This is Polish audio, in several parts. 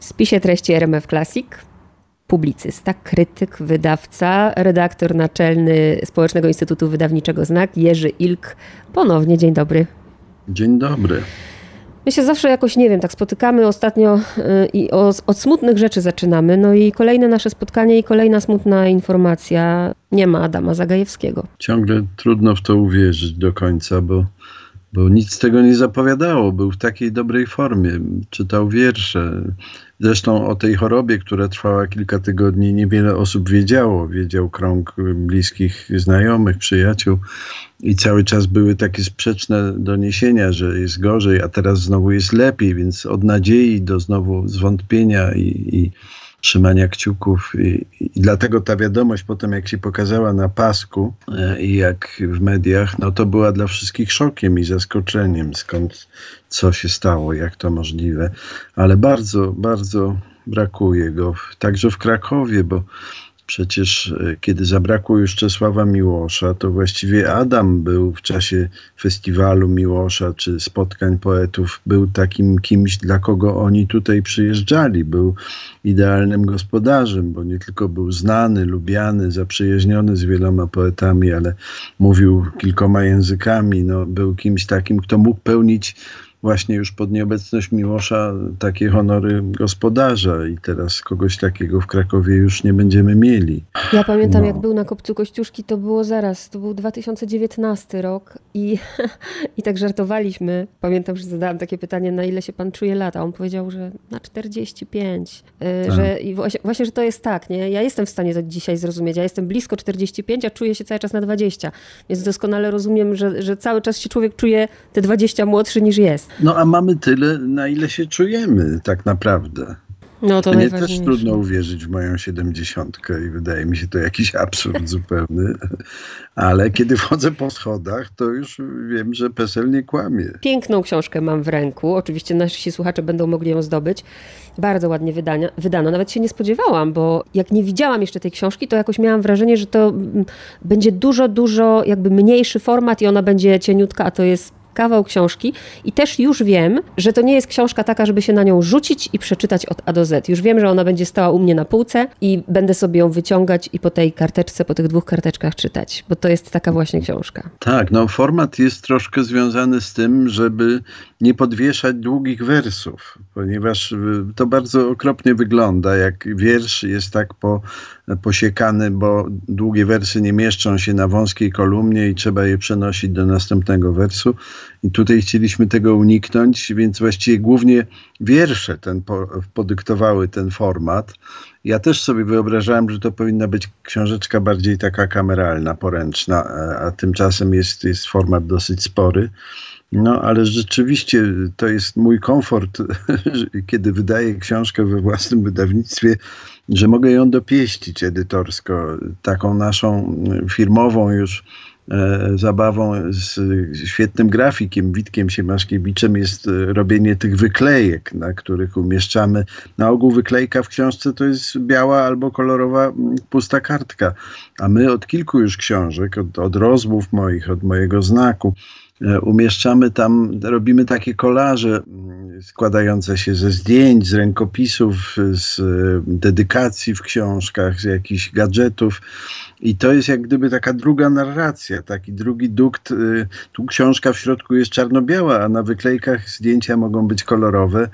W spisie treści RMF Classic publicysta, krytyk, wydawca, redaktor naczelny Społecznego Instytutu Wydawniczego Znak, Jerzy Ilk. Ponownie dzień dobry. Dzień dobry. My się zawsze jakoś, nie wiem, tak spotykamy ostatnio y, i od smutnych rzeczy zaczynamy. No i kolejne nasze spotkanie i kolejna smutna informacja. Nie ma Adama Zagajewskiego. Ciągle trudno w to uwierzyć do końca, bo bo nic z tego nie zapowiadało. Był w takiej dobrej formie, czytał wiersze. Zresztą o tej chorobie, która trwała kilka tygodni, niewiele osób wiedziało. Wiedział krąg bliskich znajomych, przyjaciół i cały czas były takie sprzeczne doniesienia, że jest gorzej, a teraz znowu jest lepiej, więc od nadziei do znowu zwątpienia i, i trzymania kciuków i, i, dlatego ta wiadomość potem jak się pokazała na pasku e, i jak w mediach, no to była dla wszystkich szokiem i zaskoczeniem, skąd, co się stało, jak to możliwe, ale bardzo, bardzo brakuje go, także w Krakowie, bo Przecież e, kiedy zabrakło już Czesława Miłosza, to właściwie Adam był w czasie festiwalu Miłosza czy spotkań poetów, był takim kimś, dla kogo oni tutaj przyjeżdżali. Był idealnym gospodarzem, bo nie tylko był znany, lubiany, zaprzyjaźniony z wieloma poetami, ale mówił kilkoma językami. No, był kimś takim, kto mógł pełnić właśnie już pod nieobecność Miłosza takie honory gospodarza i teraz kogoś takiego w Krakowie już nie będziemy mieli. Ja pamiętam, no. jak był na Kopcu Kościuszki, to było zaraz, to był 2019 rok i, i tak żartowaliśmy. Pamiętam, że zadałam takie pytanie, na ile się pan czuje lata? On powiedział, że na 45. Y, tak. Że, I właśnie, właśnie, że to jest tak, nie? Ja jestem w stanie to dzisiaj zrozumieć. Ja jestem blisko 45, a czuję się cały czas na 20. Więc doskonale rozumiem, że, że cały czas się człowiek czuje te 20 młodszy niż jest. No a mamy tyle, na ile się czujemy tak naprawdę. No to Mnie też trudno uwierzyć w moją siedemdziesiątkę i wydaje mi się to jakiś absurd zupełny. Ale kiedy wchodzę po schodach, to już wiem, że PESEL nie kłamie. Piękną książkę mam w ręku. Oczywiście nasi słuchacze będą mogli ją zdobyć. Bardzo ładnie wydania, wydano. Nawet się nie spodziewałam, bo jak nie widziałam jeszcze tej książki, to jakoś miałam wrażenie, że to mm, będzie dużo, dużo jakby mniejszy format i ona będzie cieniutka, a to jest kawał książki i też już wiem, że to nie jest książka taka, żeby się na nią rzucić i przeczytać od A do Z. Już wiem, że ona będzie stała u mnie na półce i będę sobie ją wyciągać i po tej karteczce, po tych dwóch karteczkach czytać, bo to jest taka właśnie książka. Tak, no format jest troszkę związany z tym, żeby nie podwieszać długich wersów, ponieważ y, to bardzo okropnie wygląda, jak wiersz jest tak po, posiekany, bo długie wersy nie mieszczą się na wąskiej kolumnie i trzeba je przenosić do następnego wersu. I tutaj chcieliśmy tego uniknąć, więc właściwie głównie wiersze ten podyktowały ten format. Ja też sobie wyobrażałem, że to powinna być książeczka bardziej taka kameralna, poręczna, a tymczasem jest, jest format dosyć spory. No, ale rzeczywiście to jest mój komfort, kiedy wydaję książkę we własnym wydawnictwie, że mogę ją dopieścić edytorsko, taką naszą firmową już e, zabawą z świetnym grafikiem, Witkiem Siemaszkiewiczem jest e, robienie tych wyklejek, na których umieszczamy. Na ogół wyklejka w książce to jest biała albo kolorowa pusta kartka, a my od kilku już książek, od, od rozmów moich, od mojego znaku, umieszczamy tam, robimy takie kolaże mm, składające się ze zdjęć, z rękopisów, z e, dedykacji w książkach, z jakichś gadżetów. I to jest jak gdyby taka druga narracja, taki drugi dukt. Y, tu książka w środku jest czarno-biała, a na wyklejkach zdjęcia mogą być kolorowe.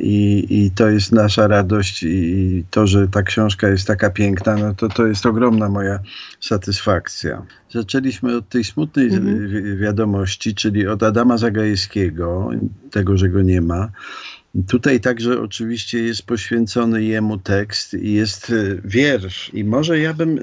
I, i to jest nasza radość. I to, że ta książka jest taka piękna, no to, to jest ogromna moja satysfakcja. Zaczęliśmy od tej smutnej mhm. wiadomości, czyli od Adama Zagajewskiego, tego, że go nie ma. Tutaj także oczywiście jest poświęcony jemu tekst i jest e, wiersz. I może ja bym, e,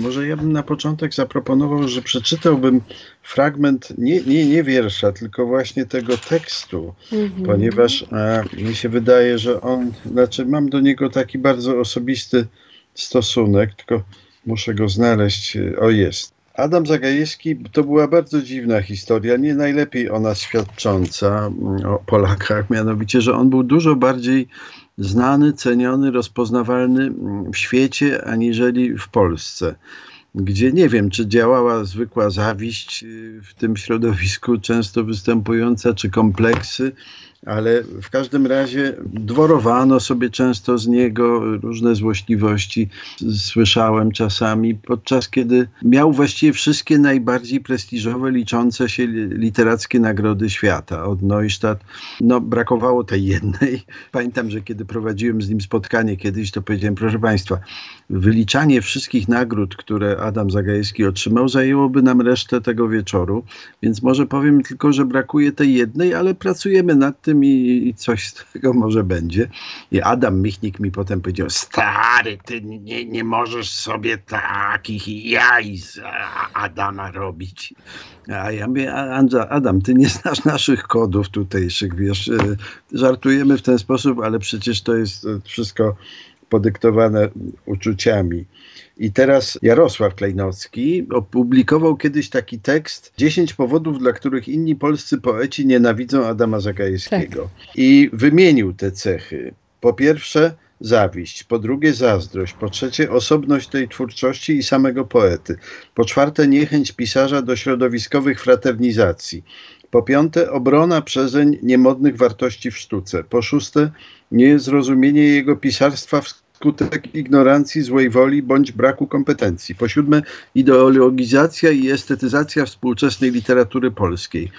może ja bym na początek zaproponował, że przeczytałbym fragment nie, nie, nie wiersza, tylko właśnie tego tekstu, mhm. ponieważ a, mi się wydaje, że on, znaczy mam do niego taki bardzo osobisty stosunek, tylko muszę go znaleźć. O jest. Adam Zagajewski to była bardzo dziwna historia, nie najlepiej ona świadcząca mm, o Polakach, mianowicie, że on był dużo bardziej znany, ceniony, rozpoznawalny mm, w świecie aniżeli w Polsce gdzie nie wiem, czy działała zwykła zawiść y, w tym środowisku często występująca, czy kompleksy, ale w każdym razie dworowano sobie często z niego różne złośliwości. Słyszałem czasami, podczas kiedy miał właściwie wszystkie najbardziej prestiżowe, liczące się literackie nagrody świata. Od Neustadt, no brakowało tej jednej. Pamiętam, że kiedy prowadziłem z nim spotkanie kiedyś, to powiedziałem, proszę Państwa, wyliczanie wszystkich nagród, które Adam Zagajewski otrzymał, zajęłoby nam resztę tego wieczoru, więc może powiem tylko, że brakuje tej jednej, ale pracujemy nad tym i, i coś z tego może będzie. I Adam Michnik mi potem powiedział, stary, ty nie, nie możesz sobie takich jaj z Adama robić. A ja mówię, Adam, ty nie znasz naszych kodów tutejszych, wiesz, e, żartujemy w ten sposób, ale przecież to jest wszystko podyktowane uczuciami. I teraz Jarosław Klejnocki opublikował kiedyś taki tekst 10 powodów, dla których inni polscy poeci nienawidzą Adama Zagajewskiego. Tak. I wymienił te cechy. Po pierwsze zawiść, po drugie zazdrość, po trzecie osobność tej twórczości i samego poety, po czwarte niechęć pisarza do środowiskowych fraternizacji, po piąte obrona przezeń niemodnych wartości w sztuce, po szóste niezrozumienie jego pisarstwa wskutek ignorancji, złej woli bądź braku kompetencji. Po siódme, ideologizacja i estetyzacja współczesnej literatury polskiej.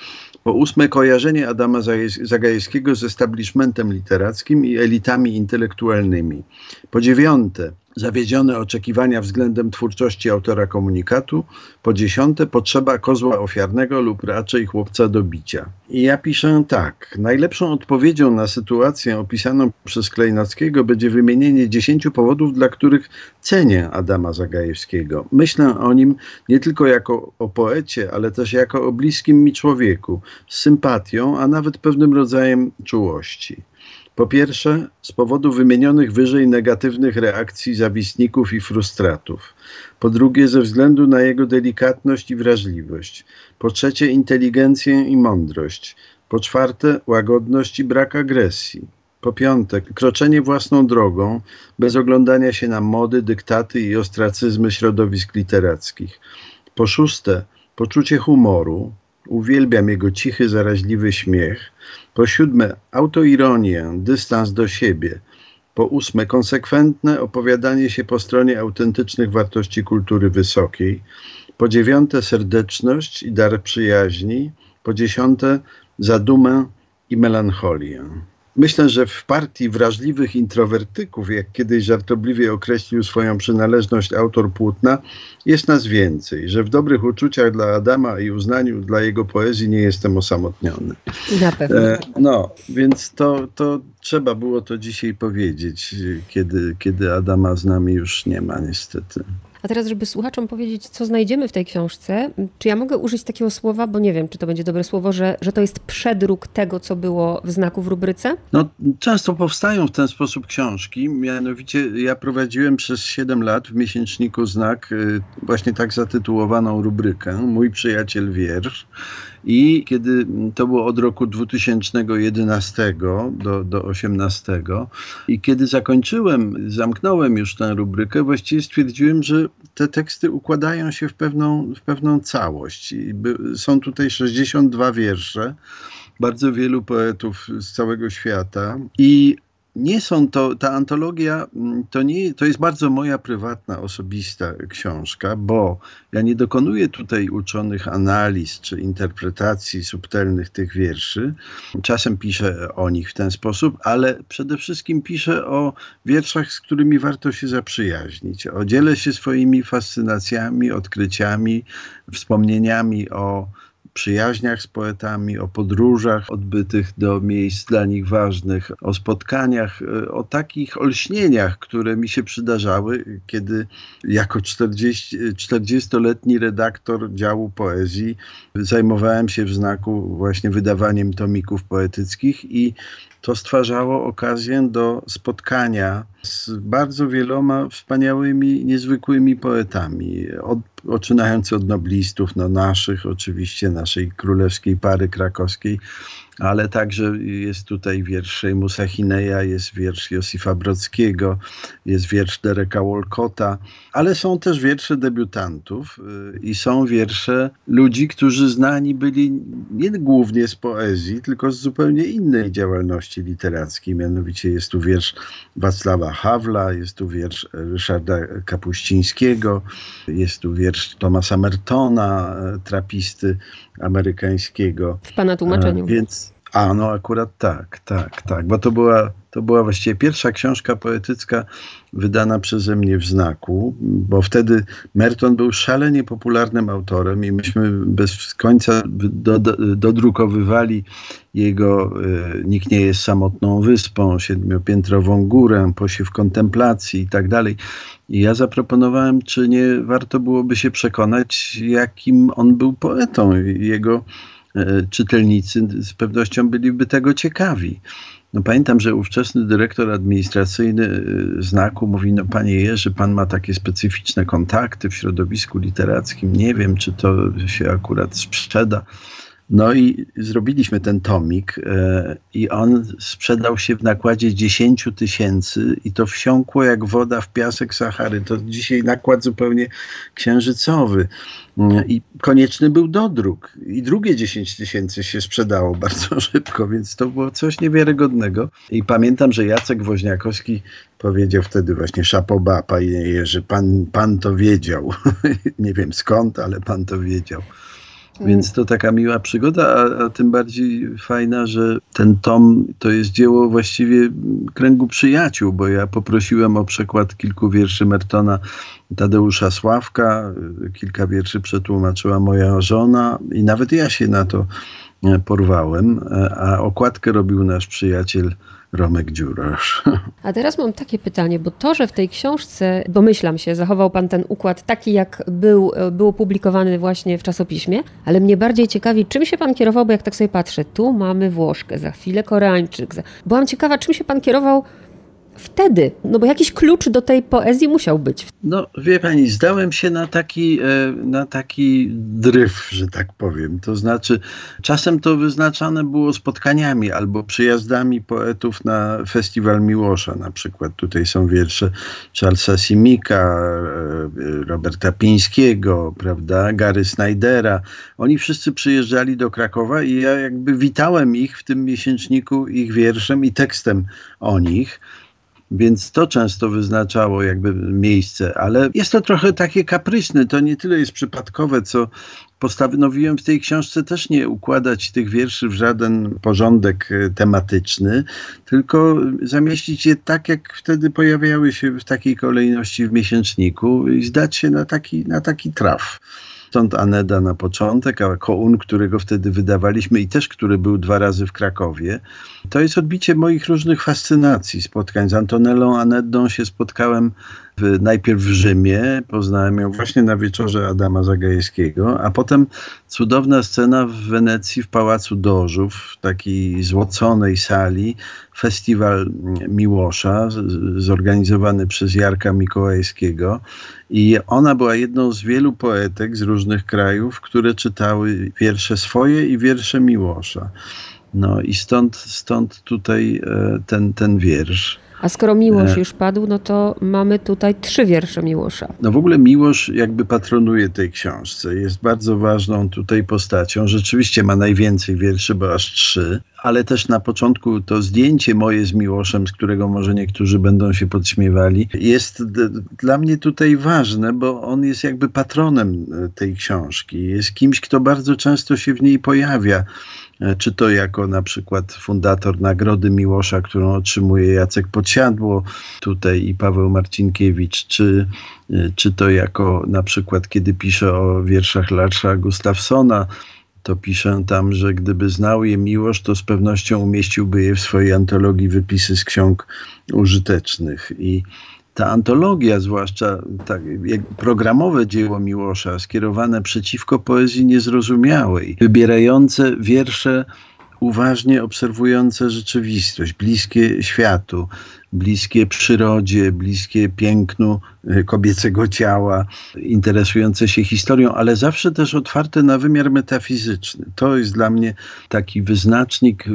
Po ósme, kojarzenie Adama Zagajewskiego z establishmentem literackim i elitami intelektualnymi. Po dziewiąte, zawiedzione oczekiwania względem twórczości autora komunikatu. Po dziesiąte, potrzeba kozła ofiarnego lub raczej chłopca do bicia. I ja piszę tak. Najlepszą odpowiedzią na sytuację opisaną przez Klejnockiego będzie wymienienie dziesięciu powodów, dla których cenię Adama Zagajewskiego. Myślę o nim nie tylko jako o poecie, ale też jako o bliskim mi człowieku, z sympatią, a nawet pewnym rodzajem czułości. Po pierwsze, z powodu wymienionych wyżej negatywnych reakcji zawistników i frustratów. Po drugie, ze względu na jego delikatność i wrażliwość. Po trzecie, inteligencję i mądrość. Po czwarte, łagodność i brak agresji. Po piąte, kroczenie własną drogą, bez oglądania się na mody, dyktaty i ostracyzmy środowisk literackich. Po szóste, poczucie humoru. Uwielbiam jego cichy, zaraźliwy śmiech. Po siódme, autoironię, dystans do siebie. Po ósme, konsekwentne opowiadanie się po stronie autentycznych wartości kultury wysokiej. Po dziewiąte, serdeczność i dar przyjaźni. Po dziesiąte, zadumę i melancholię. Myślę, że w partii wrażliwych introwertyków, jak kiedyś żartobliwie określił swoją przynależność autor płótna, jest nas więcej, że w dobrych uczuciach dla Adama i uznaniu dla jego poezji nie jestem osamotniony. Na pewno. E, no, więc to, to trzeba było to dzisiaj powiedzieć, kiedy, kiedy Adama z nami już nie ma niestety. A teraz, żeby słuchaczom powiedzieć, co znajdziemy w tej książce, czy ja mogę użyć takiego słowa, bo nie wiem, czy to będzie dobre słowo, że, że to jest przedruk tego, co było w znaku w rubryce? No, często powstają w ten sposób książki. Mianowicie ja prowadziłem przez 7 lat w miesięczniku Znak y, właśnie tak zatytułowaną rubrykę Mój przyjaciel wiersz. I kiedy to było od roku 2011 do, do 18 i kiedy zakończyłem, zamknąłem już tę rubrykę, właściwie stwierdziłem, że te teksty układają się w pewną, w pewną całość. I są tutaj 62 wiersze bardzo wielu poetów z całego świata i nie są to, ta antologia mm, to, nie, to jest bardzo moja prywatna, osobista książka, bo ja nie dokonuję tutaj uczonych analiz czy interpretacji subtelnych tych wierszy. Czasem piszę o nich w ten sposób, ale przede wszystkim piszę o wierszach, z którymi warto się zaprzyjaźnić. O dzielę się swoimi fascynacjami, odkryciami, wspomnieniami o przyjaźniach z poetami, o podróżach odbytych do miejsc dla nich ważnych, o spotkaniach, e, o takich olśnieniach, które mi się przydarzały, kiedy jako 40, 40-letni redaktor działu poezji zajmowałem się w znaku właśnie wydawaniem tomików poetyckich i to stwarzało okazję do spotkania z bardzo wieloma wspaniałymi, niezwykłymi poetami. Od, od noblistów, no naszych oczywiście, naszej królewskiej pary krakowskiej, ale także jest tutaj wiersz Sejmusa Hineja, jest wiersz Josifa Brodzkiego, jest wiersz Dereka Wolcota, ale są też wiersze debiutantów y, i są wiersze ludzi, którzy znani byli nie głównie z poezji, tylko z zupełnie innej działalności literackiej. Mianowicie jest tu wiersz Wacława Hawla, jest tu wiersz Ryszarda Kapuścińskiego, jest tu wiersz Thomasa Mertona, trapisty amerykańskiego. W pana tłumaczeniu. Więc, a no akurat tak, tak, tak, bo to była, to była właściwie pierwsza książka poetycka wydana przeze mnie w znaku, bo wtedy Merton był szalenie popularnym autorem i myśmy bez końca do, do, dodrukowywali jego y, Nikt nie jest samotną wyspą, Siedmiopiętrową górę, Posiew kontemplacji i tak dalej. I ja zaproponowałem, czy nie warto byłoby się przekonać, jakim on był poetą. Jego e, czytelnicy z pewnością byliby tego ciekawi. No pamiętam, że ówczesny dyrektor administracyjny e, znaku mówi, no panie Jerzy, pan ma takie specyficzne kontakty w środowisku literackim, nie wiem, czy to się akurat sprzeda. No i zrobiliśmy ten tomik e, i on sprzedał się w nakładzie 10 tysięcy i to wsiąkło jak woda w piasek Sahary. To dzisiaj nakład zupełnie księżycowy. Mm, I konieczny był dodruk. I drugie 10 tysięcy się sprzedało bardzo szybko, więc to było coś niewiarygodnego. I pamiętam, że Jacek Woźniakowski powiedział wtedy właśnie szapoba, panie Jerzy, pan, pan to wiedział. Nie wiem skąd, ale pan to wiedział. Więc to taka miła przygoda, a, a, tym bardziej fajna, że ten tom to jest dzieło właściwie kręgu przyjaciół, bo ja poprosiłem o przekład kilku wierszy Mertona Tadeusza Sławka, kilka wierszy przetłumaczyła moja żona i nawet ja się na to porwałem, a okładkę robił nasz przyjaciel Romek Dziurasz. A teraz mam takie pytanie, bo to, że w tej książce, domyślam się, zachował Pan ten układ taki, jak był, był opublikowany właśnie w czasopiśmie, ale mnie bardziej ciekawi, czym się Pan kierował, bo jak tak sobie patrzę, tu mamy Włoszkę, za chwilę Koreańczyk. Byłam ciekawa, czym się Pan kierował wtedy? No bo jakiś klucz do tej poezji musiał być. No wie pani, zdałem się na taki, e, na taki dryf, że tak powiem. To znaczy czasem to wyznaczane było spotkaniami albo przyjazdami poetów na festiwal Miłosza. Na przykład tutaj są wiersze Charlesa Simika, e, Roberta Pińskiego, prawda, Gary Snydera. Oni wszyscy przyjeżdżali do Krakowa i ja jakby witałem ich w tym miesięczniku ich wierszem i tekstem o nich więc to często wyznaczało jakby miejsce, ale jest to trochę takie kapryśne, to nie tyle jest przypadkowe, co postanowiłem w tej książce też nie układać tych wierszy w żaden porządek e, tematyczny, tylko zamieścić je tak, jak wtedy pojawiały się w takiej kolejności w miesięczniku i zdać się na taki, na taki traf. Stąd Aneda na początek, a Koun, którego wtedy wydawaliśmy i też który był dwa razy w Krakowie. To jest odbicie moich różnych fascynacji, spotkań z Antonellą Anedą się spotkałem w, najpierw w Rzymie, poznałem ją właśnie na wieczorze Adama Zagajewskiego, a potem cudowna scena w Wenecji w Pałacu Dożów, w takiej złoconej sali, festiwal Miłosza zorganizowany przez Jarka Mikołajskiego i ona była jedną z wielu poetek z różnych krajów, które czytały wiersze swoje i wiersze Miłosza. No i stąd, stąd tutaj e, ten, ten wiersz. A skoro Miłosz e. już padł, no to mamy tutaj trzy wiersze Miłosza. No w ogóle Miłosz jakby patronuje tej książce. Jest bardzo ważną tutaj postacią. Rzeczywiście ma najwięcej wierszy, bo aż trzy. Ale też na początku to zdjęcie moje z Miłoszem, z którego może niektórzy będą się podśmiewali, jest dla mnie tutaj ważne, bo on jest jakby patronem e, tej książki. Jest kimś, kto bardzo często się w niej pojawia czy to jako na przykład fundator Nagrody Miłosza, którą otrzymuje Jacek Podsiadło tutaj i Paweł Marcinkiewicz, czy, e, czy to jako na przykład kiedy pisze o wierszach Larsza Gustafsona, to piszę tam, że gdyby znał je miłość, to z pewnością umieściłby je w swojej antologii wypisy z ksiąg użytecznych. I ta antologia, zwłaszcza tak, programowe dzieło Miłosza, skierowane przeciwko poezji niezrozumiałej, wybierające wiersze uważnie obserwujące rzeczywistość, bliskie światu, bliskie przyrodzie, bliskie pięknu y, kobiecego ciała, interesujące się historią, ale zawsze też otwarte na wymiar metafizyczny. To jest dla mnie taki wyznacznik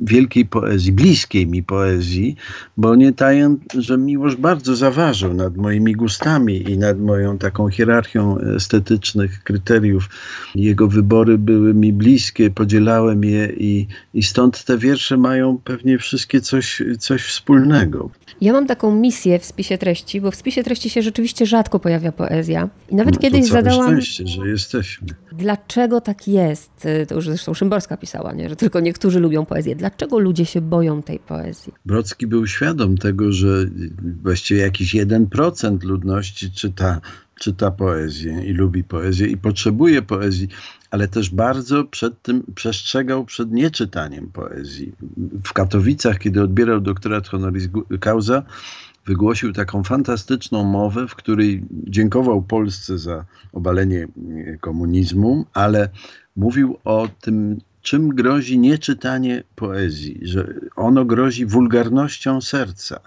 wielkiej poezji, bliskiej mi poezji, bo nie taję, że Miłosz bardzo zaważył nad moimi gustami i nad moją taką hierarchią estetycznych kryteriów. Jego wybory były mi bliskie, podzielałem je i, i stąd te wiersze mają pewnie wszystkie coś, coś wspólnego. Ja mam taką misję w spisie treści, bo w spisie treści się rzeczywiście rzadko pojawia poezja. I nawet no, kiedyś zadałam. Szczęście, że jesteśmy. Dlaczego tak jest? To już zresztą Szymborska pisała, nie? że tylko niektórzy lubią poezję. Dlaczego ludzie się boją tej poezji? Brocki był świadom tego, że właściwie jakiś 1% ludności czyta czyta poezję i lubi poezję i potrzebuje poezji, ale też bardzo przed tym przestrzegał przed nieczytaniem poezji. W Katowicach, kiedy odbierał doktorat honoris causa, wygłosił taką fantastyczną mowę, w której dziękował Polsce za obalenie komunizmu, ale mówił o tym, czym grozi nieczytanie poezji, że ono grozi wulgarnością serca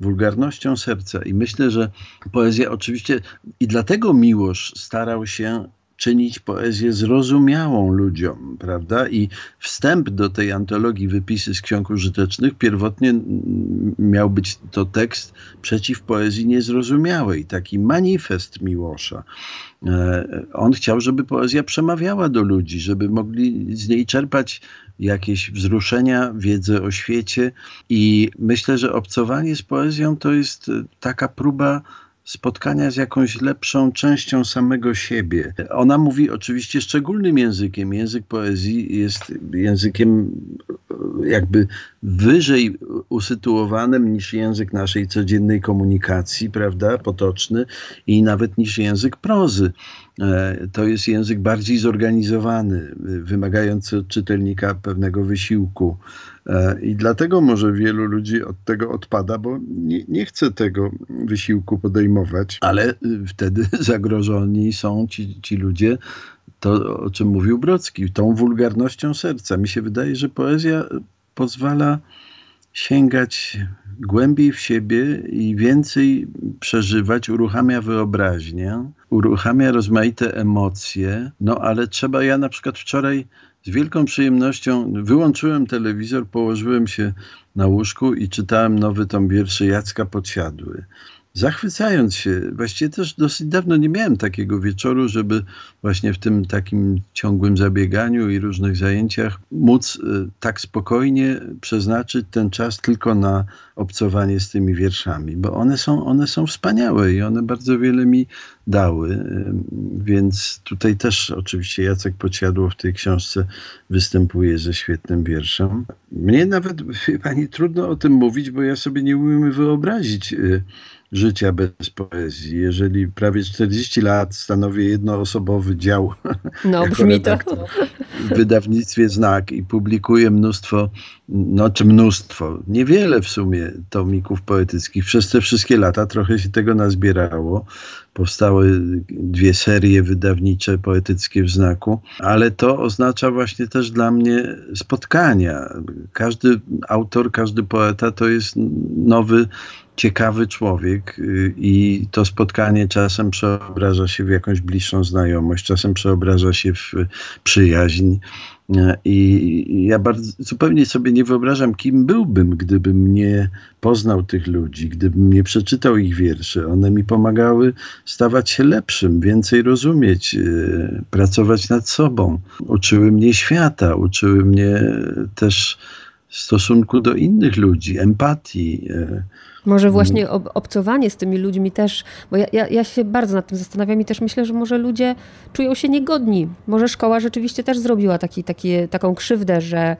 wulgarnością serca. I myślę, że poezja oczywiście i dlatego Miłosz starał się czynić poezję zrozumiałą ludziom, prawda? I wstęp do tej antologii Wypisy z Ksiąg Użytecznych pierwotnie miał być to tekst przeciw poezji niezrozumiałej, taki manifest Miłosza. E, on chciał, żeby poezja przemawiała do ludzi, żeby mogli z niej czerpać jakieś wzruszenia, wiedzę o świecie i myślę, że obcowanie z poezją to jest taka próba spotkania z jakąś lepszą częścią samego siebie. Ona mówi oczywiście szczególnym językiem. Język poezji jest językiem jakby wyżej usytuowanym niż język naszej codziennej komunikacji, prawda, potoczny i nawet niż język prozy. E, to jest język bardziej zorganizowany, wymagający od czytelnika pewnego wysiłku. E, I dlatego może wielu ludzi od tego odpada, bo nie, nie chce tego wysiłku podejmować, ale wtedy zagrożeni są ci, ci ludzie, to o czym mówił Brocki, tą wulgarnością serca. Mi się wydaje, że poezja pozwala sięgać głębiej w siebie i więcej przeżywać, uruchamia wyobraźnię, uruchamia rozmaite emocje, no ale trzeba, ja na przykład wczoraj z wielką przyjemnością wyłączyłem telewizor, położyłem się na łóżku i czytałem nowy tom wierszy Jacka Podsiadły zachwycając się. Właściwie też dosyć dawno nie miałem takiego wieczoru, żeby właśnie w tym takim ciągłym zabieganiu i różnych zajęciach móc y, tak spokojnie przeznaczyć ten czas tylko na obcowanie z tymi wierszami, bo one są, one są wspaniałe i one bardzo wiele mi dały. Y, więc tutaj też oczywiście Jacek Podsiadło w tej książce występuje ze świetnym wierszem. Mnie nawet, pani, trudno o tym mówić, bo ja sobie nie umiem wyobrazić y, życia bez poezji. Jeżeli prawie 40 lat stanowię jednoosobowy dział no, brzmi to. w wydawnictwie Znak i publikuję mnóstwo, no czy mnóstwo, niewiele w sumie tomików poetyckich. Przez te wszystkie lata trochę się tego nazbierało. Powstały dwie serie wydawnicze poetyckie w Znaku, ale to oznacza właśnie też dla mnie spotkania. Każdy autor, każdy poeta to jest nowy ciekawy człowiek y, i to spotkanie czasem przeobraża się w jakąś bliższą znajomość, czasem przeobraża się w przyjaźń. Y, I ja bardzo, zupełnie sobie nie wyobrażam, kim byłbym, gdybym nie poznał tych ludzi, gdybym nie przeczytał ich wierszy. One mi pomagały stawać się lepszym, więcej rozumieć, y, pracować nad sobą. Uczyły mnie świata, uczyły mnie też stosunku do innych ludzi, empatii. Może mm. właśnie ob obcowanie z tymi ludźmi też, bo ja, ja, ja, się bardzo nad tym zastanawiam i też myślę, że może ludzie czują się niegodni. Może szkoła rzeczywiście też zrobiła taki, taki, taką krzywdę, że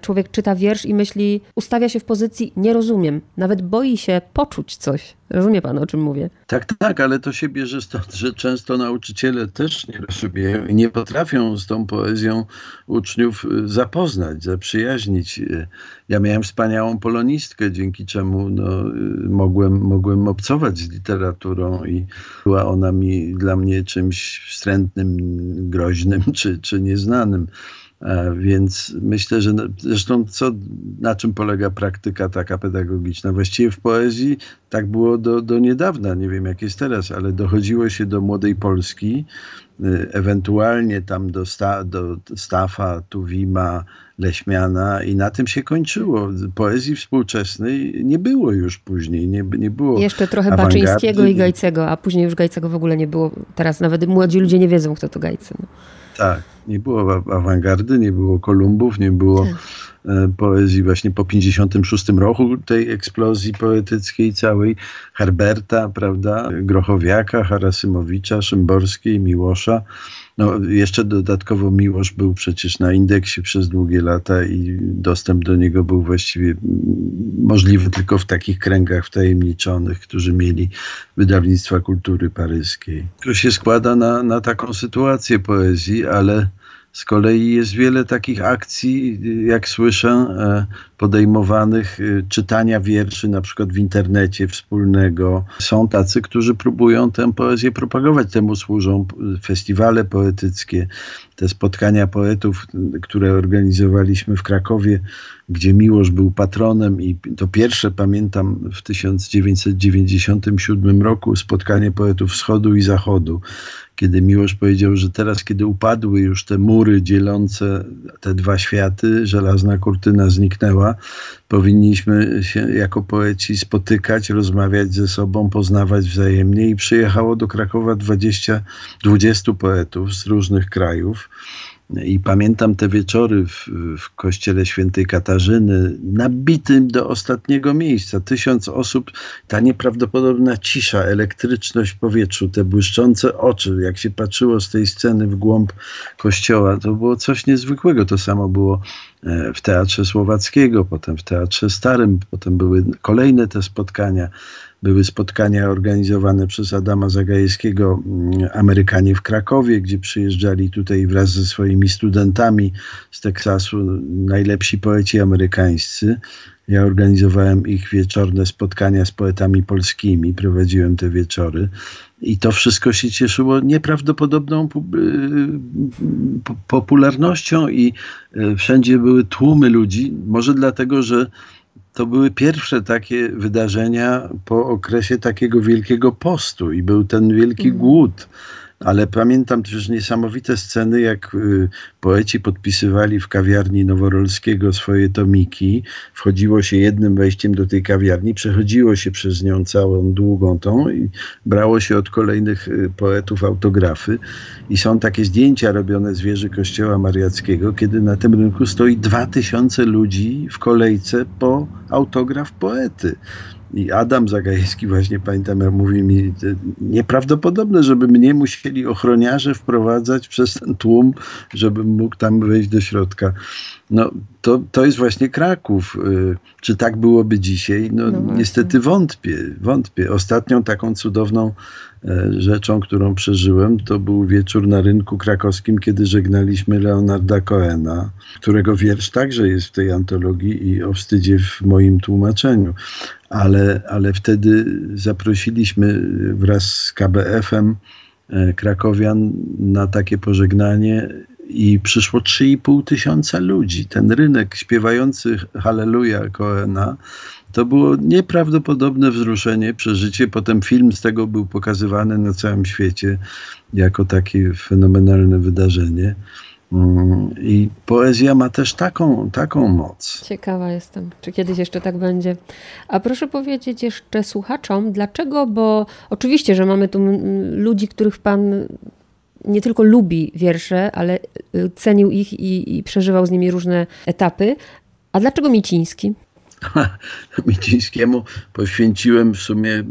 człowiek czyta wiersz i myśli, ustawia się w pozycji nie rozumiem, nawet boi się poczuć coś. Rozumie pan, o czym mówię? Tak, tak, ale to się bierze stąd, że często nauczyciele też nie rozumieją i nie potrafią z tą poezją uczniów y, zapoznać, zaprzyjaźnić. Y, ja miałem wspaniałą polonistkę, dzięki czemu no, y, mogłem, mogłem obcować z literaturą i była ona mi dla mnie czymś wstrętnym, groźnym czy, czy nieznanym E, więc myślę, że zresztą co, na czym polega praktyka taka pedagogiczna? Właściwie w poezji tak było do, do niedawna, nie wiem jak jest teraz, ale dochodziło się do młodej Polski, e, ewentualnie tam do, sta, do Stafa, Tuwima, Leśmiana i na tym się kończyło. Poezji współczesnej nie było już później, nie, nie było Jeszcze trochę Baczyńskiego i Gajcego, a później już Gajcego w ogóle nie było. Teraz nawet młodzi ludzie nie wiedzą, kto to Gajcy. No. Tak, nie było awangardy, nie było Kolumbów, nie było tak. E, poezji właśnie po 56 roku, tej eksplozji poetyckiej całej, Herberta, prawda, Grochowiaka, Harasymowicza, Szymborskiej, Miłosza. No, jeszcze dodatkowo Miłosz był przecież na indeksie przez długie lata i dostęp do niego był właściwie możliwy tylko w takich kręgach wtajemniczonych, którzy mieli wydawnictwa kultury paryskiej. To się składa na, na taką sytuację poezji, ale z kolei jest wiele takich akcji, jak słyszę, e, podejmowanych, e, czytania wierszy na przykład w internecie wspólnego. Są tacy, którzy próbują tę poezję propagować. Temu służą festiwale poetyckie, te spotkania poetów, które organizowaliśmy w Krakowie, gdzie Miłosz był patronem i to pierwsze pamiętam w 1997 roku spotkanie poetów wschodu i zachodu kiedy Miłosz powiedział, że teraz, kiedy upadły już te mury dzielące te dwa światy, żelazna kurtyna zniknęła, powinniśmy się jako poeci spotykać, rozmawiać ze sobą, poznawać wzajemnie i przyjechało do Krakowa 20, 20 poetów z różnych krajów. I pamiętam te wieczory w, w kościele świętej Katarzyny, nabitym do ostatniego miejsca. Tysiąc osób, ta nieprawdopodobna cisza, elektryczność w powietrzu, te błyszczące oczy, jak się patrzyło z tej sceny w głąb kościoła, to było coś niezwykłego. To samo było e, w Teatrze Słowackiego, potem w Teatrze Starym, potem były kolejne te spotkania. Były spotkania organizowane przez Adama Zagajewskiego, mm, Amerykanie w Krakowie, gdzie przyjeżdżali tutaj wraz ze swoimi studentami z Teksasu najlepsi poeci amerykańscy. Ja organizowałem ich wieczorne spotkania z poetami polskimi, prowadziłem te wieczory. I to wszystko się cieszyło nieprawdopodobną y, popularnością, i y, wszędzie były tłumy ludzi. Może dlatego, że to były pierwsze takie wydarzenia po okresie takiego wielkiego postu i był ten wielki mhm. głód ale pamiętam też niesamowite sceny, jak y, poeci podpisywali w kawiarni Noworolskiego swoje tomiki. Wchodziło się jednym wejściem do tej kawiarni, przechodziło się przez nią całą długą tą i brało się od kolejnych y, poetów autografy. I są takie zdjęcia robione z wieży kościoła mariackiego, kiedy na tym rynku stoi dwa tysiące ludzi w kolejce po autograf poety. I Adam Zagajewski właśnie pamiętam, jak mówi mi, nieprawdopodobne, żeby mnie musieli ochroniarze wprowadzać przez ten tłum, żebym mógł tam wejść do środka. No, to, to jest właśnie Kraków. Y, czy tak byłoby dzisiaj? No, no niestety wątpię, wątpię. Ostatnią taką cudowną e, rzeczą, którą przeżyłem, to był wieczór na rynku krakowskim, kiedy żegnaliśmy Leonarda Coena, którego wiersz także jest w tej antologii i o wstydzie w moim tłumaczeniu. Ale, ale wtedy zaprosiliśmy wraz z KBF-em e, Krakowian na takie pożegnanie i przyszło 3,5 tysiąca ludzi. Ten rynek śpiewający Halleluja Koena to było nieprawdopodobne wzruszenie, przeżycie. Potem film z tego był pokazywany na całym świecie jako takie fenomenalne wydarzenie. Mm, I poezja ma też taką, taką moc. Ciekawa jestem, czy kiedyś jeszcze tak będzie. A proszę powiedzieć jeszcze słuchaczom, dlaczego, bo oczywiście, że mamy tu ludzi, których Pan nie tylko lubi wiersze, ale y, cenił ich i, i przeżywał z nimi różne etapy. A dlaczego Miciński? Micińskiemu poświęciłem w sumie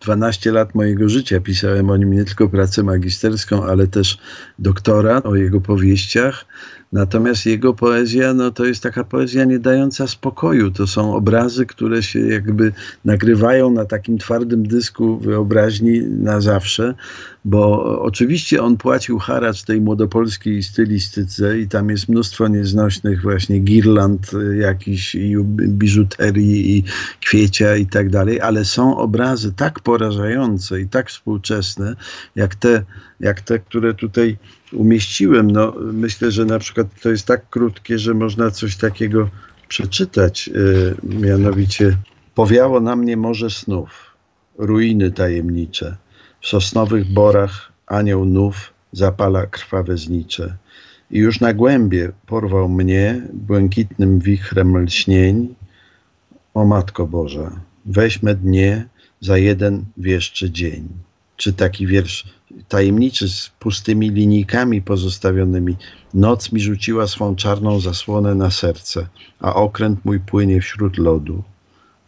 12 lat mojego życia. Pisałem o nim nie tylko pracę magisterską, ale też doktorat o jego powieściach. Natomiast jego poezja, no to jest taka poezja nie dająca spokoju. To są obrazy, które się jakby nagrywają na takim twardym dysku wyobraźni na zawsze, bo oczywiście on płacił haracz tej młodopolskiej stylistyce i tam jest mnóstwo nieznośnych właśnie girland jakichś i biżuterii i kwiecia i tak dalej, ale są obrazy tak porażające i tak współczesne, jak te, jak te które tutaj umieściłem. No, myślę, że na przykład to jest tak krótkie, że można coś takiego przeczytać. E, mianowicie powiało na mnie morze snów, ruiny tajemnicze. W sosnowych borach anioł nów zapala krwawe znicze. I już na głębie porwał mnie błękitnym wichrem lśnień. O Matko Boża, weźmy dnie za jeden wieszczy dzień. Czy taki wiersz tajemniczy z pustymi linijkami pozostawionymi. Noc mi rzuciła swą czarną zasłonę na serce, a okręt mój płynie wśród lodu.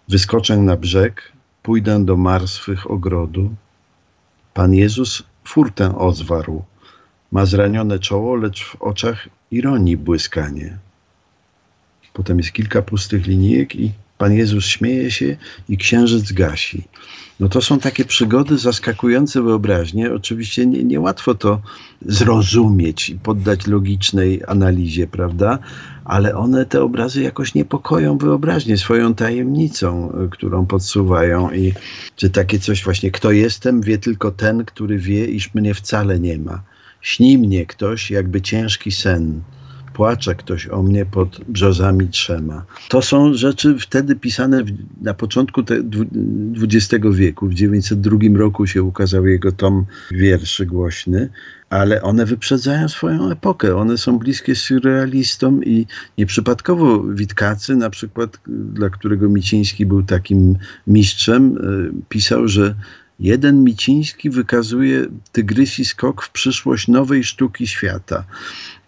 Wyskoczę na brzeg, pójdę do martwych ogrodu. Pan Jezus furtę ozwarł. Ma zranione czoło, lecz w oczach ironii błyskanie. Potem jest kilka pustych linijek i Pan Jezus śmieje się i księżyc gasi. No to są takie przygody zaskakujące wyobraźnię. Oczywiście nie, niełatwo to zrozumieć i poddać logicznej analizie, prawda? Ale one, te obrazy jakoś niepokoją wyobraźnię swoją tajemnicą, którą podsuwają. I czy takie coś właśnie, kto jestem, wie tylko ten, który wie, iż mnie wcale nie ma. Śni mnie ktoś, jakby ciężki sen płacze ktoś o mnie pod brzozami trzema. To są rzeczy wtedy pisane w, na początku XX wieku. W 902 roku się ukazał jego tom wierszy głośny, ale one wyprzedzają swoją epokę. One są bliskie surrealistom i nieprzypadkowo Witkacy, na przykład, dla którego Miciński był takim mistrzem, e, pisał, że Jeden Miciński wykazuje tygrysi skok w przyszłość nowej sztuki świata.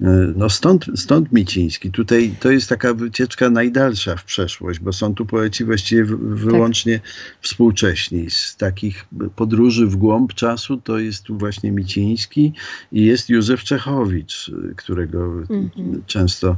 E, no stąd, stąd Miciński. Tutaj to jest taka wycieczka najdalsza w przeszłość, bo są tu poeci właściwie wyłącznie tak. współcześni. Z takich podróży w głąb czasu to jest tu właśnie Miciński i jest Józef Czechowicz, którego mhm. często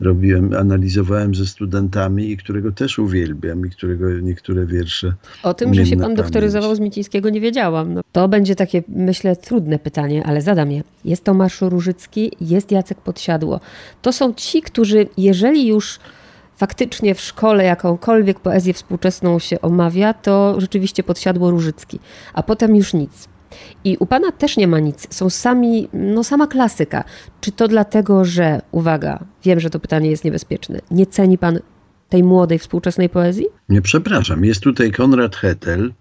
robiłem, analizowałem ze studentami i którego też uwielbiam i którego niektóre wiersze. O tym, że się pan doktoryzował z Micińskiego nie wiedziałam. No, to będzie takie, myślę, trudne pytanie, ale zadam je. Jest Tomasz Różycki, jest Jacek Podsiadło. To są ci, którzy jeżeli już faktycznie w szkole jakąkolwiek poezję współczesną się omawia, to rzeczywiście Podsiadło Różycki, a potem już nic. I u pana też nie ma nic. Są sami, no sama klasyka. Czy to dlatego, że, uwaga, wiem, że to pytanie jest niebezpieczne, nie ceni pan tej młodej, współczesnej poezji? Nie, przepraszam. Jest tutaj Konrad Hetel,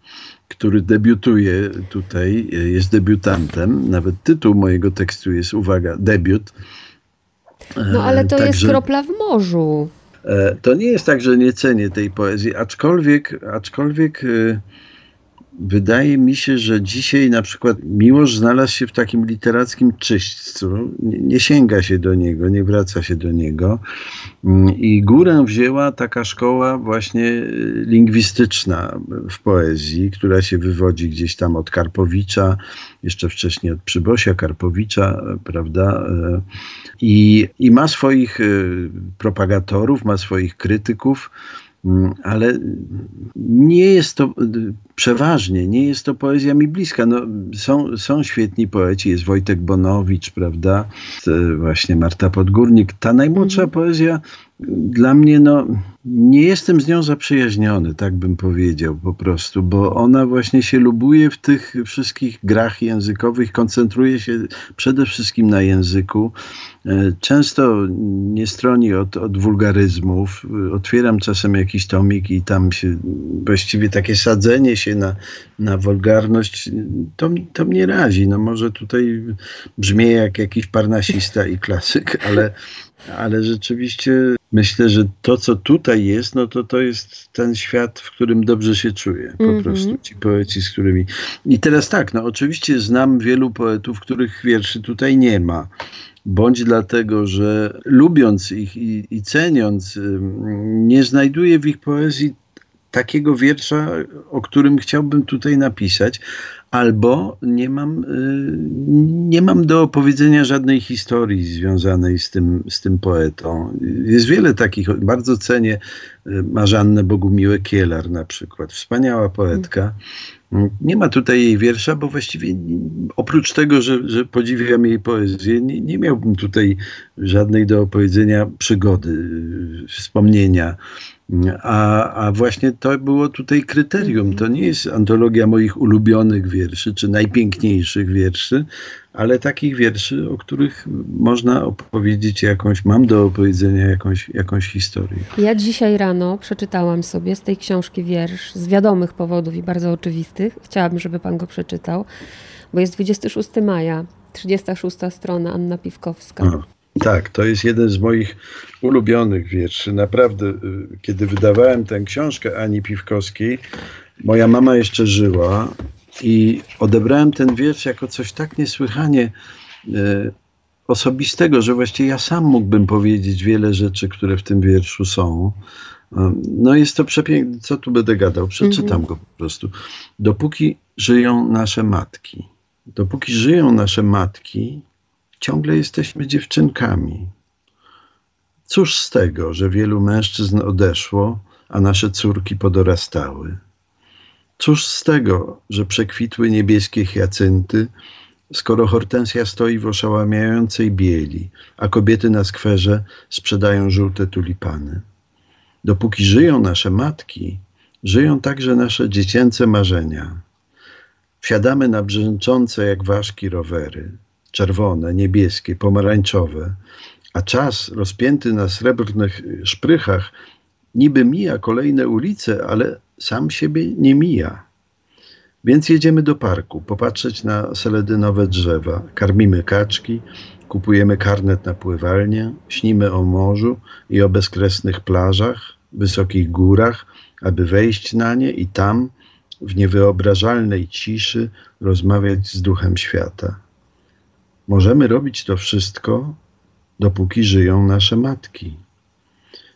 który debiutuje tutaj, jest debiutantem. Nawet tytuł mojego tekstu jest, uwaga, debiut. No ale to Także, jest kropla w morzu. E, to nie jest tak, że nie cenię tej poezji, aczkolwiek, aczkolwiek e, Wydaje mi się, że dzisiaj na przykład Miłosz znalazł się w takim literackim czyśćcu. Nie sięga się do niego, nie wraca się do niego. Mm, I górę wzięła taka szkoła właśnie y, lingwistyczna w poezji, która się wywodzi gdzieś tam od Karpowicza, jeszcze wcześniej od Przybosia Karpowicza, prawda? Y, I, i ma swoich y, propagatorów, ma swoich krytyków. Mm, ale nie jest to przeważnie, nie jest to poezja mi bliska. No, są, są świetni poeci, jest Wojtek Bonowicz, prawda, właśnie Marta Podgórnik. Ta najmłodsza mhm. poezja dla mnie, no, nie jestem z nią zaprzyjaźniony, tak bym powiedział po prostu, bo ona właśnie się lubuje w tych wszystkich grach językowych, koncentruje się przede wszystkim na języku. E, często nie stroni od, od wulgaryzmów. Otwieram czasem jakiś tomik i tam się właściwie takie sadzenie się na, na wulgarność, to, to mnie razi. No może tutaj brzmi jak jakiś parnasista i klasyk, ale, ale rzeczywiście myślę, że to, co tutaj jest, no to to jest ten świat, w którym dobrze się czuję. Po mm -hmm. prostu ci poeci, z którymi. I teraz tak, no oczywiście znam wielu poetów, których wierszy tutaj nie ma bądź dlatego, że lubiąc ich i, i, ceniąc, nie znajduję w ich poezji takiego wiersza, o którym chciałbym tutaj napisać, albo nie mam, y, nie mam do opowiedzenia żadnej historii związanej z tym, z tym poetą. Jest wiele takich, bardzo cenię y, Marzannę Bogumiłę Kielar na przykład, wspaniała poetka. Nie ma tutaj jej wiersza, bo właściwie oprócz tego, że, że podziwiam jej poezję, nie, nie miałbym tutaj żadnej do opowiedzenia przygody, y, wspomnienia a, a właśnie to było tutaj kryterium. To nie jest antologia moich ulubionych wierszy, czy najpiękniejszych wierszy, ale takich wierszy, o których można opowiedzieć jakąś, mam do opowiedzenia jakąś, jakąś historię. Ja dzisiaj rano przeczytałam sobie z tej książki wiersz z wiadomych powodów i bardzo oczywistych. Chciałabym, żeby pan go przeczytał, bo jest 26 maja, 36 strona, Anna Piwkowska. Tak, to jest jeden z moich ulubionych wierszy. Naprawdę, y, kiedy wydawałem tę książkę Ani Piwkowskiej, moja mama jeszcze żyła i odebrałem ten wiersz jako coś tak niesłychanie e, osobistego, że właściwie ja sam mógłbym powiedzieć wiele rzeczy, które w tym wierszu są. E, no jest to przepiękne, co tu będę gadał, przeczytam mm -hmm. go po prostu. Dopóki żyją nasze matki, dopóki żyją nasze matki, ciągle jesteśmy dziewczynkami. Cóż z tego, że wielu mężczyzn odeszło, a nasze córki podorastały? Cóż z tego, że przekwitły niebieskie hiacynty, skoro hortensja stoi w oszałamiającej bieli, a kobiety na skwerze sprzedają żółte tulipany. Dopóki żyją nasze matki, żyją także nasze dziecięce marzenia. Wsiadamy na brzęczące jak ważki rowery, czerwone, niebieskie, pomarańczowe, a czas rozpięty na srebrnych szprychach niby mija kolejne ulice, ale sam siebie nie mija. Więc jedziemy do parku, popatrzeć na seledynowe drzewa, karmimy kaczki, kupujemy karnet na pływalnię, śnimy o morzu i o bezkresnych plażach, wysokich górach, aby wejść na nie i tam, w niewyobrażalnej ciszy, rozmawiać z duchem świata. Możemy robić to wszystko, dopóki żyją nasze matki.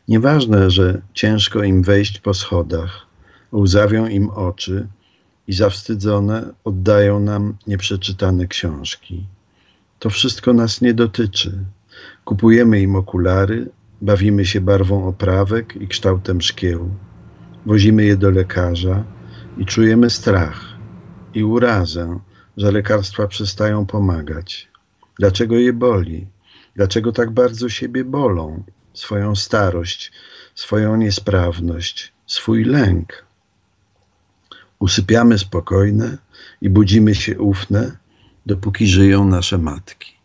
Nieważne, że ciężko im wejść po schodach, łzawią im oczy i zawstydzone oddają nam nieprzeczytane książki. To wszystko nas nie dotyczy. Kupujemy im okulary, bawimy się barwą oprawek i kształtem szkieł. Wozimy je do lekarza i czujemy strach i urazę, że lekarstwa przestają pomagać. Dlaczego je boli? Dlaczego tak bardzo siebie bolą? Swoją starość, swoją niesprawność, swój lęk. Usypiamy spokojne i budzimy się ufne, dopóki żyją nasze matki.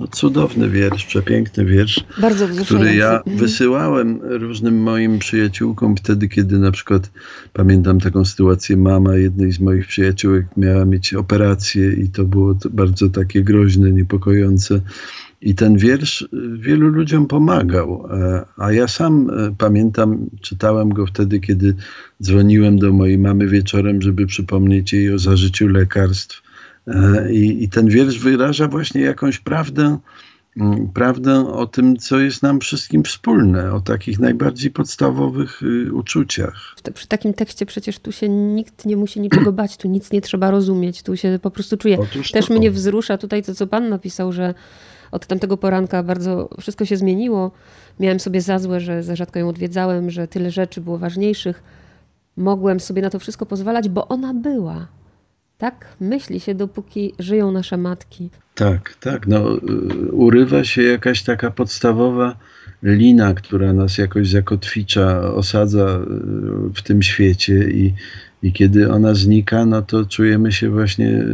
No, cudowny wiersz, przepiękny wiersz, Bardzo który ja wysyłałem różnym moim przyjaciółkom wtedy, kiedy na przykład pamiętam taką sytuację, mama jednej z moich przyjaciółek miała mieć operację i to było bardzo takie groźne, niepokojące. I ten wiersz wielu ludziom pomagał, e, a ja sam e, pamiętam, czytałem go wtedy, kiedy dzwoniłem do mojej mamy wieczorem, żeby przypomnieć jej o zażyciu lekarstw. E, I, i ten wiersz wyraża właśnie jakąś prawdę, mm, prawdę o tym, co jest nam wszystkim wspólne, o takich najbardziej podstawowych y, uczuciach. Przy takim tekście przecież tu się nikt nie musi niczego bać, tu nic nie trzeba rozumieć, tu się po prostu czuje. Otóż Też to. mnie wzrusza tutaj to, co pan napisał, że od tamtego poranka bardzo wszystko się zmieniło. Miałem sobie za złe, że za rzadko ją odwiedzałem, że tyle rzeczy było ważniejszych. Mogłem sobie na to wszystko pozwalać, bo ona była. Tak myśli się, dopóki żyją nasze matki. Tak, tak. No, y, urywa się jakaś taka podstawowa lina, która nas jakoś zakotwicza, osadza y, w tym świecie i, i kiedy ona znika, no to czujemy się właśnie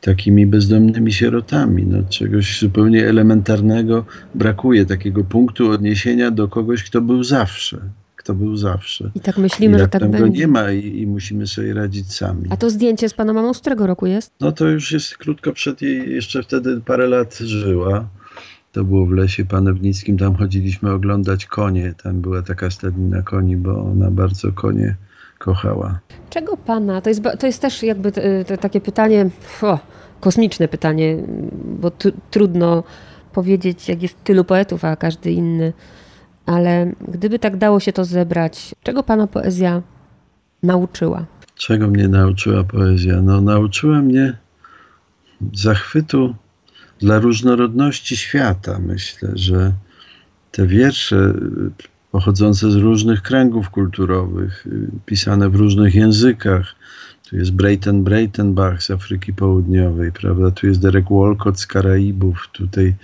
takimi bezdomnymi sierotami. No, czegoś zupełnie elementarnego brakuje, takiego punktu odniesienia do kogoś, kto był zawsze. Kto był zawsze. I tak myślimy, I że tak będzie. go nie ma i, i, musimy sobie radzić sami. A to zdjęcie z pana mamą z którego roku jest? No to już jest krótko przed jej, jeszcze wtedy parę lat żyła. To było w lesie panewnickim, tam chodziliśmy oglądać konie. Tam była taka stadnina koni, bo ona bardzo konie kochała. Czego pana, to jest, to jest też jakby takie pytanie, o, kosmiczne pytanie, bo trudno powiedzieć, jak jest tylu poetów, a każdy inny, ale gdyby tak dało się to zebrać, czego pana poezja nauczyła? Czego mnie nauczyła poezja? No, nauczyła mnie zachwytu dla różnorodności świata. Myślę, że te wiersze pochodzące z różnych kręgów kulturowych, pisane w różnych językach. Tu jest Brayton Breitenbach z Afryki Południowej, prawda? Tu jest Derek Walcott z Karaibów, tutaj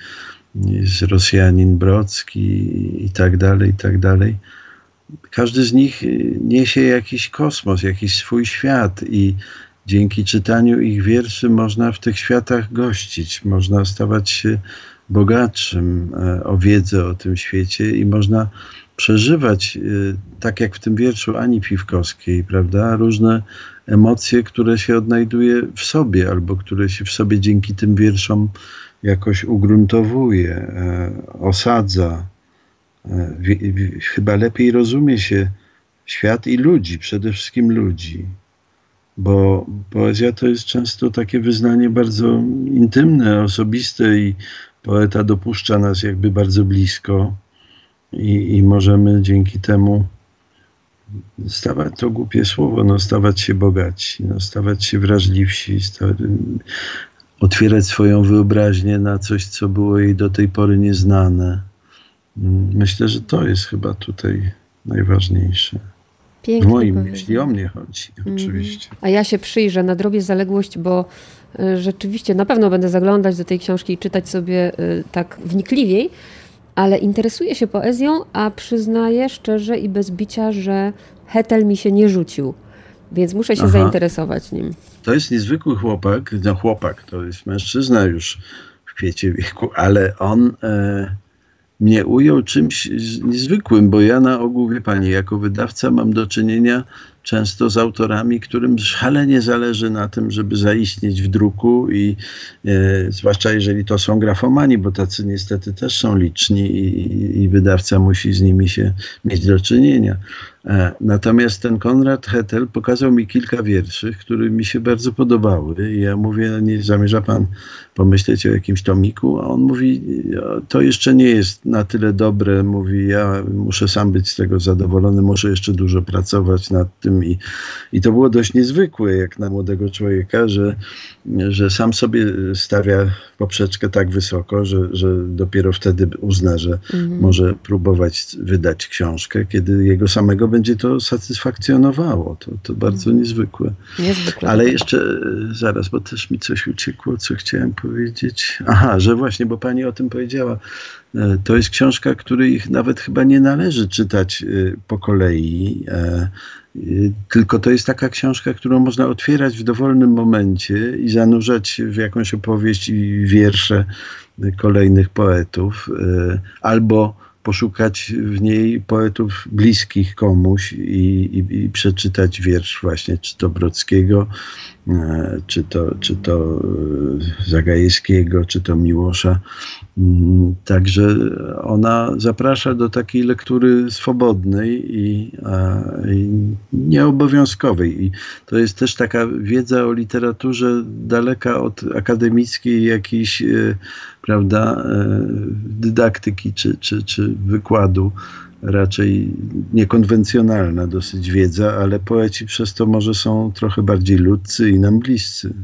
jest Rosjanin Brocki i tak dalej, i tak dalej. Każdy z nich y, niesie jakiś kosmos, jakiś swój świat i, dzięki czytaniu ich wierszy można w tych światach gościć, można stawać się bogatszym e, o wiedzę o tym świecie i można przeżywać, e, tak jak w tym wierszu Ani Piwkowskiej, prawda, różne emocje, które się odnajduje w sobie albo które się w sobie dzięki tym wierszom jakoś ugruntowuje, e, osadza. Chyba lepiej rozumie się świat i ludzi, przede wszystkim ludzi bo poezja to jest często takie wyznanie bardzo intymne, osobiste i poeta dopuszcza nas jakby bardzo blisko i, i możemy dzięki temu stawać, to głupie słowo, no, stawać się bogaci, no, stawać się wrażliwsi, stawać, otwierać swoją wyobraźnię na coś, co było jej do tej pory nieznane. Myślę, że to jest chyba tutaj najważniejsze. Pięknie w moim, jeśli o mnie chodzi, mm. oczywiście. A ja się przyjrzę na drobie zaległość, bo y, rzeczywiście na pewno będę zaglądać do tej książki i czytać sobie y, tak wnikliwiej, ale interesuję się poezją, a przyznaję szczerze i bez bicia, że Hetel mi się nie rzucił, więc muszę się Aha. zainteresować nim. To jest niezwykły chłopak, no chłopak, to jest mężczyzna już w kwiecie wieku, ale on... E mnie ujął czymś niezwykłym, bo ja na ogół, wie pani, jako wydawca mam do czynienia często z autorami, którym szalenie zależy na tym, żeby zaistnieć w druku i e, zwłaszcza jeżeli to są grafomani, bo tacy niestety też są liczni i, i wydawca musi z nimi się mieć do czynienia. E, natomiast ten Konrad Hetel pokazał mi kilka wierszy, które mi się bardzo podobały. I ja mówię, nie zamierza pan pomyśleć o jakimś tomiku? A on mówi, to jeszcze nie jest na tyle dobre. Mówi, ja muszę sam być z tego zadowolony, muszę jeszcze dużo pracować nad tym. I, i to było dość niezwykłe, jak na młodego człowieka, że, że sam sobie stawia poprzeczkę tak wysoko, że, że dopiero wtedy uzna, że mhm. może próbować wydać książkę, kiedy jego samego będzie to satysfakcjonowało. To, to bardzo mhm. niezwykłe. niezwykłe. Ale jeszcze e, zaraz, bo też mi coś uciekło, co chciałem powiedzieć. Aha, że właśnie, bo pani o tym powiedziała. E, to jest książka, której nawet chyba nie należy czytać e, po kolei. Tylko to jest taka książka, którą można otwierać w dowolnym momencie i zanurzać w jakąś opowieść i wiersze kolejnych poetów, albo poszukać w niej poetów bliskich komuś i, i, i przeczytać wiersz właśnie, czy to Brockiego, e, czy to, czy to e, Zagajewskiego, czy to Miłosza. Mm, także ona zaprasza do takiej lektury swobodnej i, i nieobowiązkowej. I to jest też taka wiedza o literaturze daleka od akademickiej jakiejś e, prawda, dydaktyki czy, czy, czy wykładu raczej niekonwencjonalna dosyć wiedza, ale poeci przez to może są trochę bardziej ludcy i nam bliscy.